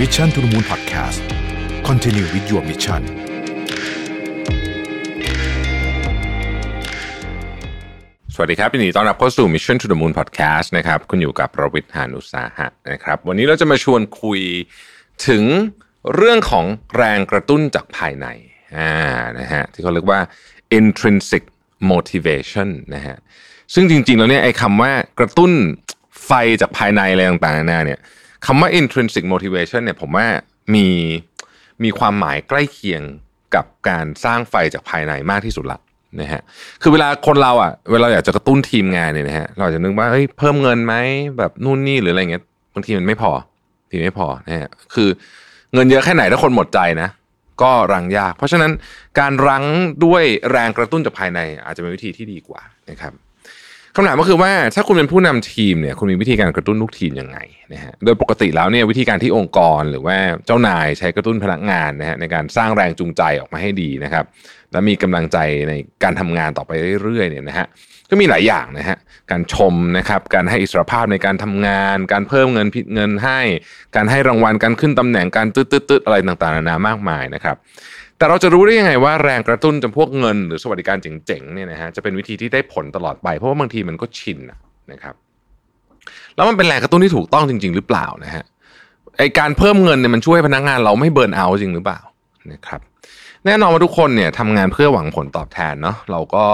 Mission to the Moon Podcast Continue with your mission สวัสดีครับยินดีต้อนรับเข้าสู่ Mission to the Moon Podcast นะครับ คุณอยู่กับประวิทยานุสาหะนะครับ วันนี้เราจะมาชวนคุยถึงเรื่องของแรงกระตุ้นจากภายในอ่านะฮะที่เขาเรียกว่า intrinsic motivation นะฮะซึ่งจริงๆ แล้วเนี่ยไอ้คำว่ากระตุ้นไฟจากภายในอะไรต่างๆนานาเนี่ย คำว่า intrinsic motivation เนี่ยผมว่ามีมีความหมายใกล้เคียงกับการสร้างไฟจากภายในมากที่สุดละนะฮะคือเวลาคนเราอะเวลาอยากจะกระตุ้นทีมงานเนี่ยนะฮะเราจจะนึกว่าเฮ้ยเพิ่มเงินไหมแบบนู่นนี่หรืออะไรเงี้ยบางทีมันไม่พอทีไม่พอนะฮะคือเงินเยอะแค่ไหนถ้าคนหมดใจนะก็รังยาก เพราะฉะนั้นการรั้งด้วยแรงกระตุ้นจากภายในอาจจะเป็นวิธีที่ดีกว่านะครับ คำถามก็คือว่าถ้าคุณเป็นผู้นำทีมเนี่ยคุณมีวิธีการกระตุ้นลูกทีมยังไงนะฮะโดยปกติแล้วเนี่ยวิธีการที่องค์กรหรือว่าเจ้านายใช้กระตุ้นพนักงานนะฮะในการสร้างแรงจูงใจออกมาให้ดีนะครับ และมีกำลังใจในการทำงานต่อไปเรื่อยๆเนี่ยนะฮะก็มีหลายอย่างนะฮะการชมนะครับการให้อิสรภาพในการทำงาน การเพิ่มเงินผิดเงินให้ การให้รางวัลการขึ้นตำแหน่งการตืดๆอะไรต่างๆนานามากมายนะครับ แต่เราจะรู้ได้ยังไงว่าแรงกระตุ้นจำพวกเงิน หรือสวัสดิการเจ๋งๆเนี่ยนะฮะจะเป็นวิธีที่ได้ผลตลอดไป เพราะว่าบางทีมันก็ชินนะครับแล้วมันเป็นแรงกระตุ้นที่ถูกต้องจริง ๆ หรือเปล่านะฮะไอการเพิ่มเงินเนี่ยมันช่วยพนักงานเราไม่เบิร์นเอาจริงหรือเปล่านะครับแน่นอนว่าทุกคนเนี่ยทำงานเพื่อหวังผลตอบแทนเนาะเราก็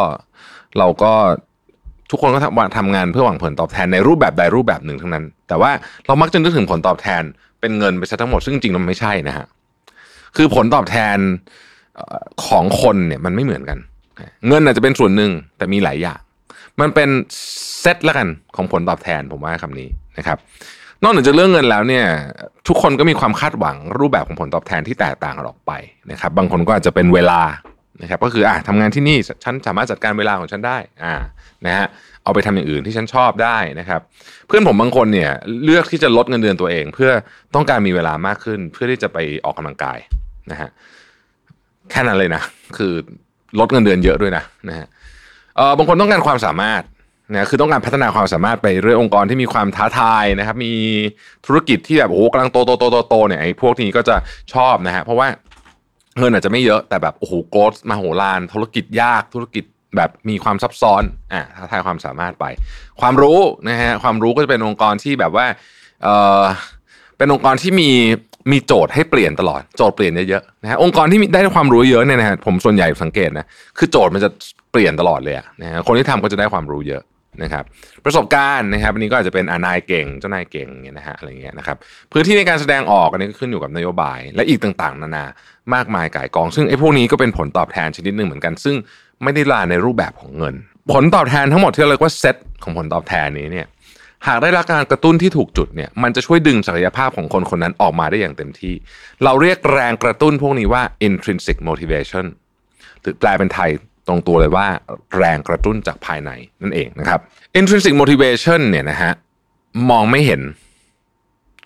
เราก็ทุกคนก็ทำทำงานเพื่อหวังผลตอบแทนในรูปแบบใดรูปแบบหนึ่งทั้งนั้น แต่ว่าเรามักจะนึกถึงผลตอบแทนเป็นเงินไปซะทั้งหมดซึ่งจริงๆมันไม่ใช่นะฮะ คือผลตอบแทนของคนเนี่ยมันไม่เหมือนกัน เงินอาจจะเป็นส่วนหนึ่งแต่มีหลายอย่าง มันเป็นเซตละกันของผลตอบแทนผมว่าคำนี้นะครับ นอกจากเรื่องเงินแล้วเนี่ยทุกคนก็มีความคาดหวังรูปแบบของผลตอบแทนที่แตกต่างกันออกไปนะครับ บางคนก็อาจจะเป็นเวลานะครับก็คืออะทำงานที่นี่ฉันสามารถจัดการเวลาของฉันได้อ่านะฮะเอาไปทำอย่างอื่นที่ฉันชอบได้นะครับ เพื่อนผมบางคนเนี่ยเลือกที่จะลดเงินเดือนตัวเอง เพื่อต้องการมีเวลามากขึ้นเพื่อที่จะไปออกกำลังกาย นะฮะแค่นั้นเลยนะ คือลดเงินเดือนเยอะด้วยนะนะฮะเออบางคนต้องการความสามารถนะคือต้องการพัฒนาความสามารถไปเรื่อยองค์กรที่มีความท้าทายนะครับ มีธุรกิจที่แบบโอ้โหกำลังโตโตโตโตโตเนี่ยไอ้พวกนี้ก็จะชอบนะฮะเพราะว่าเงินอาจจะไม่เยอะแต่แบบโอ้โห goal มโหฬารธุรกิจยากธุรกิจแบบมีความซับซ้อนอ่าท้าทายความสามารถไป ความรู้นะฮะความรู้ก็จะเป็นองค์กรที่แบบว่าเออเป็นองค์กรที่มี มีโจทย์ให้เปลี่ยนตลอดโจทย์เปลี่ยนเยอะๆนะฮะองค์กรที่ได้ความรู้เยอะเนี่ยนะฮะผมส่วนใหญ่สังเกตนะคือโจทย์มันจะเปลี่ยนตลอดเลยนะฮะคนที่ทำก็จะได้ความรู้เยอะนะครับ ประสบการณ์นะครับอันนี้ก็อาจจะเป็นอนายเก่งเจ้านายเก่งเนี่ยนะฮะอะไรเงี้ยนะครับพื้นที่ในการแสดงออกอันนี้ก็ขึ้นอยู่กับนโยบาย และอีกต่างๆ นานามากมายก่ายกอง ซึ่งไอ้พวกนี้ก็เป็นผลตอบแทนชนิดหนึ่งเหมือนกัน ซึ่งไม่ได้ลาในรูปแบบของเงิน ผลตอบแทนทั้งหมดที่เราเรียกว่าเซตของผลตอบแทนนี้เนี่ย หากได้รับการกระตุ้นที่ถูกจุดเนี่ยมันจะช่วยดึงศักยภาพของคนคนนั้นออกมาได้อย่างเต็มที่ เราเรียกแรงกระตุ้นพวกนี้ว่า intrinsic motivation หรือแปลเป็นไทยตรงตัวเลยว่าแรงกระตุ้นจากภายในนั่นเองนะครับ intrinsic motivation เนี่ยนะฮะมองไม่เห็น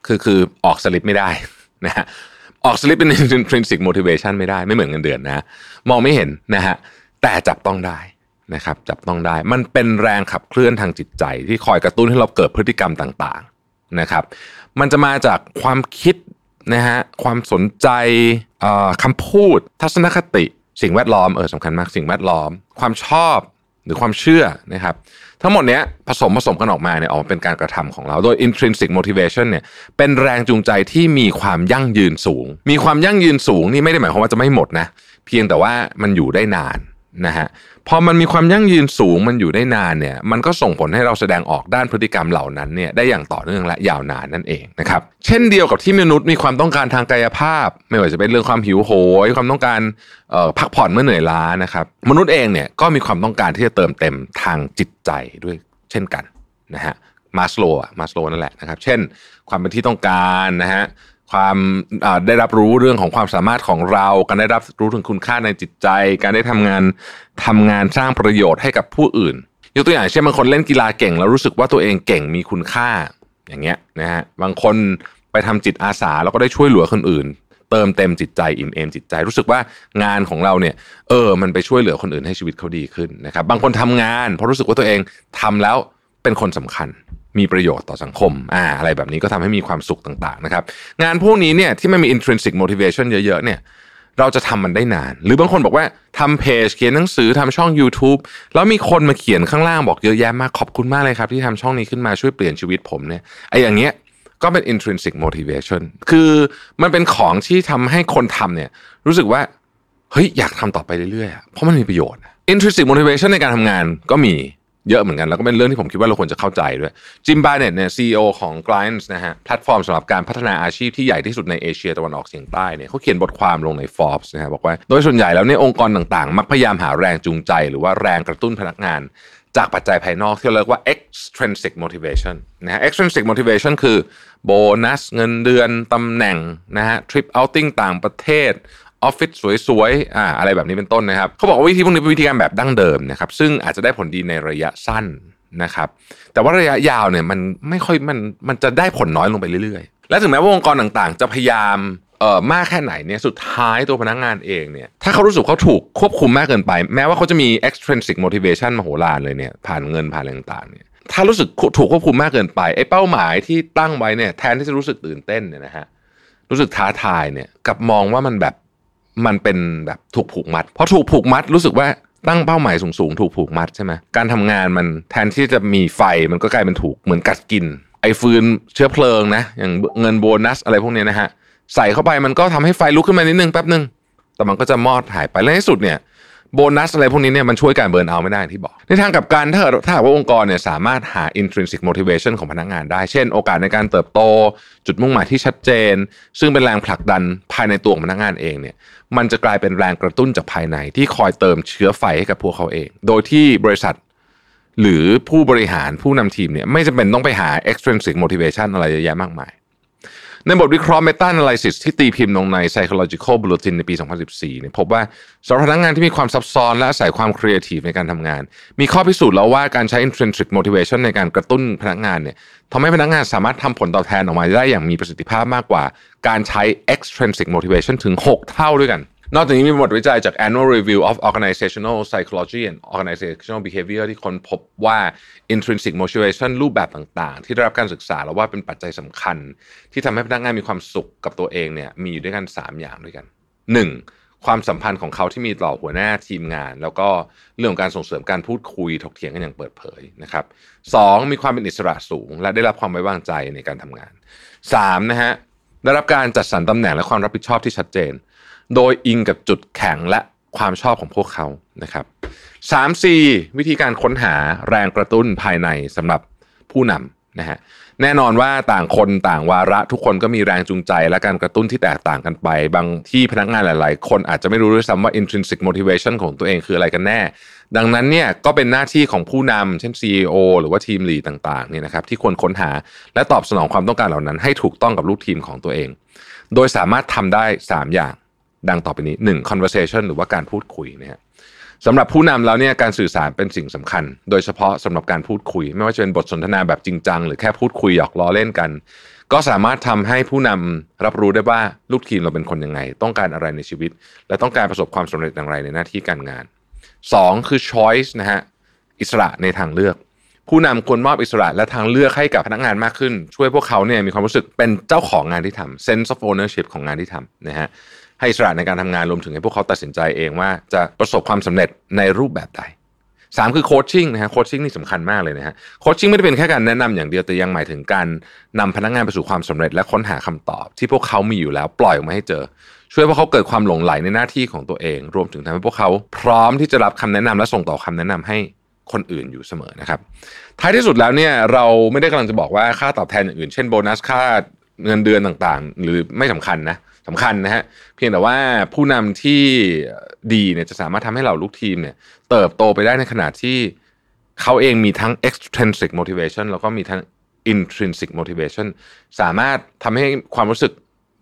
คือคือออกสลิปไม่ได้นะฮะออกสลิปเป็น intrinsic motivation ไม่ได้ไม่เหมือนเงินเดือนนะมองไม่เห็นนะฮะแต่จับต้องได้ นะครับจับต้องได้มันเป็นแรงขับเคลื่อนทางจิตใจ ที่คอยกระตุ้นให้เราเกิดพฤติกรรมต่างๆนะครับมันจะมาจากความคิดนะฮะความสนใจคำพูด ทัศนคติ สิ่งแวดล้อมเออสำคัญมากสิ่งแวดล้อม ความชอบหรือความเชื่อนะครับทั้งหมดเนี้ยผสมผสมกันออกมาเนี่ยออกมาเป็นการกระทำของเราโดย intrinsic motivation เนี่ยเป็นแรงจูงใจที่มีความยั่งยืนสูง มีความยั่งยืนสูงนี่ไม่ได้หมายความว่าจะไม่หมดนะเพียงแต่ว่ามันอยู่ได้นาน นะฮะพอมันมีความยั่งยืนสูงมันอยู่ได้นานเนี่ยมันก็ส่งผลให้เราแสดงออกด้านพฤติกรรมเหล่านั้นเนี่ยได้อย่างต่อเนื่องและยาวนานนั่นเองนะครับเช่นเดียวกับที่มนุษย์มีความต้องการทางกายภาพ ไม่ว่าจะเป็นเรื่องความหิวโหย ความต้องการพักผ่อนเมื่อเหนื่อยล้านะครับมนุษย์เองเนี่ยก็มีความต้องการที่จะเติมเต็มทางจิตใจด้วยเช่นกันนะฮะมาสโลมาสโลนั่นแหละนะครับ เช่น ความเป็นที่ต้องการนะฮะ ความได้รับรู้เรื่องของความสามารถของเรา การได้รับรู้ถึงคุณค่าในจิตใจ การได้ทำงานทำงานสร้างประโยชน์ให้กับผู้อื่น ยกตัวอย่างเช่นบางคนเล่นกีฬาเก่ง แล้วรู้สึกว่าตัวเองเก่งมีคุณค่าอย่างเงี้ยนะฮะบางคนไปทำจิตอาสาแล้วก็ได้ช่วยเหลือคนอื่น เติมเต็มจิตใจอิ่มเอมจิตใจรู้สึกว่างานของเราเนี่ยเออมันไปช่วยเหลือคนอื่นให้ชีวิตเขาดีขึ้นนะครับบางคนทำงานเพราะรู้สึกว่าตัวเองทำแล้วเป็นคนสำคัญ มีประโยชน์ต่อสังคมอ่าอะไรแบบนี้ก็ทำให้มีความสุขต่างๆนะครับงานพวกนี้เนี่ยที่มันมี intrinsic motivation เยอะๆเนี่ยเราจะทำมันได้นาน หรือบางคนบอกว่าทำเพจเขียนหนังสือทำช่อง YouTube แล้วมีคนมาเขียนข้างล่างบอกเยอะแยะมากขอบคุณมากเลยครับ ที่ทำช่องนี้ขึ้นมาช่วยเปลี่ยนชีวิตผมเนี่ยไอ้อย่างเงี้ยก็เป็น intrinsic motivation คือมันเป็นของที่ทำให้คนทำเนี่ยรู้สึกว่าเฮ้ยอยากทำต่อไปเรื่อยๆ เพราะมันมีประโยชน์ intrinsic motivation ในการทำงานก็มี เยอะเหมือนกันแล้วก็เป็นเรื่องที่ผมคิดว่าเราควรจะเข้าใจด้วยจิมบาเน็ตเนี่ยซีอของ g l i n t นะฮะแพลตฟอร์มสำหรับการพัฒนาอาชีพที่ใหญ่ที่สุดในเอเชียตะวันออกเฉียงใต้เนี่ยเขาเขียนบทความลงใน Forbes นะฮะบอกว่าโดยส่วนใหญ่แล้วเนี่ยองค์กรต่างๆ มักพยายามหาแรงจูงใจ หรือว่าแรงกระตุ้นพนักงาน จากปัจจัยภายนอกที่เรียกว่า extrinsic motivation นะฮะ extrinsic motivation คือโบนัสเงินเดือนตำแหน่งนะฮะทริปเอาติ้งต่างประเทศ ออฟฟิศสวยๆอ่าอะไรแบบนี้เป็นต้นนะครับเขาบอกว่าวิธีพวกนี้เป็นวิธีการแบบดั้งเดิมนะครับซึ่งอาจจะได้ผลดีในระยะสั้นนะครับแต่ว่าระยะยาวเนี่ยมันไม่ค่อยมันมันจะได้ผลน้อยลงไปเรื่อยๆ และถึงแม้ว่าองค์กรต่างๆ จะพยายามเอ่อมากแค่ไหนเนี่ยสุดท้ายตัวพนักงานเองเนี่ยถ้าเขารู้สึกเขาถูกควบคุมมากเกินไป แม้ว่าเขาจะมี extrinsic motivation มโหฬารเลยเนี่ยผ่านเงินผ่านอะไรต่างๆเนี่ยถ้ารู้สึกถูกควบคุมมากเกินไปไอ้เป้าหมายที่ตั้งไว้เนี่ยแทนที่จะรู้สึกตื่นเต้นเนี่ยนะฮะรู้สึกท้าทายเนี่ยกับมองว่ามันแบบ มันเป็นแบบถูกผูกมัดเพราะถูกผูกมัดรู้สึกว่าตั้งเป้าหมายสูงๆถูกผูกมัดใช่ไหมการทำงานมันแทนที่จะมีไฟมันก็กลายเป็นถูกเหมือนกัดกิน ไอ้ฟืนเชื้อเพลิงนะ อย่างเงินโบนัสอะไรพวกนี้นะฮะใส่เข้าไปมันก็ทำให้ไฟลุกขึ้นมานิดนึงแป๊บนึงแต่มันก็จะมอดหายไปและในที่สุดเนี่ย โบนัสอะไรพวกนี้เนี่ยมันช่วยการเบิร์นเอาไม่ได้ที่บอก ในทางกับการถ้าถ้าว่าองค์กรเนี่ยสามารถหา intrinsic motivation ของพนักงานได้ เช่น โอกาสในการเติบโต จุดมุ่งหมายที่ชัดเจน ซึ่งเป็นแรงผลักดันภายในตัวของพนักงานเองเนี่ยมันจะกลายเป็นแรงกระตุ้นจากภายในที่คอยเติมเชื้อไฟให้กับพวกเขาเอง โดยที่บริษัท หรือผู้บริหารผู้นำทีมเนี่ยไม่จำเป็นต้องไปหา extrinsic motivation อะไรเยอะแยะมากมาย ในบทวิเคราะห์ Meta Analysis ที่ตีพิมพ์ลงใน Psychological Bulletin ในปี 2014เนี่ยพบว่าสำหรับพนักงานที่มีความซับซ้อนและอาศัยความครีเอทีฟในการทำงาน มีข้อพิสูจน์แล้วว่าการใช้ intrinsic motivation ในการกระตุ้นพนักงานเนี่ยทำให้พนักงานสามารถทำผลตอบแทนออกมาได้อย่างมีประสิทธิภาพมากกว่า การใช้ extrinsic motivation ถึง 6 เท่าด้วยกัน นอกจากนี้มีบทวิจัยจาก Annual Review of Organizational Psychology and Organizational Behavior ที่คนพบว่า intrinsic motivation รูปแบบต่างๆ ที่ได้รับการศึกษาแล้วว่าเป็นปัจจัยสำคัญ ที่ทำให้พนักงานมีความสุขกับตัวเองเนี่ยมีอยู่ด้วยกัน 3 อย่างด้วยกัน 1. ความสัมพันธ์ของเขาที่มีต่อหัวหน้าทีมงาน แล้วก็เรื่องของการส่งเสริมการพูดคุยถกเถียงกันอย่างเปิดเผยนะครับสมีความเป็นอิสระสูง และได้รับความไว้วางใจในการทำงาน 3 นะฮะได้รับการจัดสรรตำแหน่งและความรับผิดชอบที่ชัดเจน โดยอิงกับจุดแข็งและความชอบของพวกเขานะครับสามสี่วิธีการค้นหาแรงกระตุ้นภายในสำหรับผู้นำนะฮะแน่นอนว่าต่างคนต่างวาระทุกคนก็มีแรงจูงใจและการกระตุ้นที่แตกต่างกันไป บางที่พนักงานหลาย ๆ คนอาจจะไม่รู้ด้วยซ้ำว่า intrinsic motivation ของตัวเองคืออะไรกันแน่ ดังนั้นเนี่ยก็เป็นหน้าที่ของผู้นำเช่น CEO หรือว่าทีมลีต่างๆเนี่ยนะครับที่ควรค้นหาและตอบสนองความต้องการเหล่านั้น ให้ถูกต้องกับลูกทีมของตัวเอง โดยสามารถทำได้ 3 อย่าง ดังต่อไปนี้ 1. conversation หรือว่าการพูดคุยนะฮะสำหรับผู้นำแล้วเนี่ยการสื่อสารเป็นสิ่งสำคัญ โดยเฉพาะสำหรับการพูดคุย ไม่ว่าจะเป็นบทสนทนาแบบจริงจัง หรือแค่พูดคุยหยอกล้อเล่นกัน ก็สามารถทำให้ผู้นำรับรู้ได้ว่าลูกทีมเราเป็นคนยังไง ต้องการอะไรในชีวิต และต้องการประสบความสำเร็จอย่างไรในหน้าที่การงาน 2. คือ choice นะฮะอิสระในทางเลือกผู้นำควรมอบอิสระและทางเลือกให้กับพนักงานมากขึ้น ช่วยพวกเขาเนี่ยมีความรู้สึกเป็นเจ้าของงานที่ทำ sense of ownership ของงานที่ทำนะฮะ ให้อิสระในการทำงานรวมถึงให้พวกเขาตัดสินใจเองว่าจะประสบความสำเร็จในรูปแบบใดสามคือโคชชิ่งนะฮะโคชชิ่งนี่สำคัญมากเลยนะฮะโคชชิ่งไม่ได้เป็นแค่การแนะนำอย่างเดียวแต่ยังหมายถึงการนำพนักงานไปสู่ความสำเร็จและค้นหาคำตอบ ที่พวกเขามีอยู่แล้วปล่อยออกมาให้เจอ ช่วยพวกเขาเกิดความหลงไหลในหน้าที่ของตัวเอง รวมถึงทำให้พวกเขาพร้อมที่จะรับคำแนะนำและส่งต่อคำแนะนำให้คนอื่นอยู่เสมอนะครับท้ายที่สุดแล้วเนี่ยเราไม่ได้กำลังจะบอกว่าค่าตอบแทนอย่างอื่น เช่นโบนัสค่าเงินเดือนต่างๆ หรือไม่สำคัญนะ สำคัญนะฮะเพียงแต่ว่าผู้นำที่ดีเนี่ยจะสามารถทำให้เราลูกทีมเนี่ยเติบโตไปได้ในขณะที่เขาเองมีทั้ง extrinsic motivation แล้วก็มีทั้ง intrinsic motivation สามารถทำให้ความรู้สึก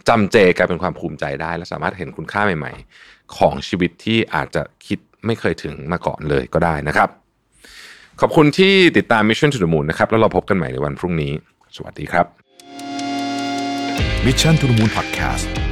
จำเจกลายเป็นความภูมิใจได้ และสามารถเห็นคุณค่าใหม่ๆ ของชีวิตที่อาจจะคิดไม่เคยถึงมาก่อนเลยก็ได้นะครับ ขอบคุณที่ติดตาม Mission to the Moon นะครับ แล้วเราพบกันใหม่ในวันพรุ่งนี้ สวัสดีครับ Mission to the Moon Podcast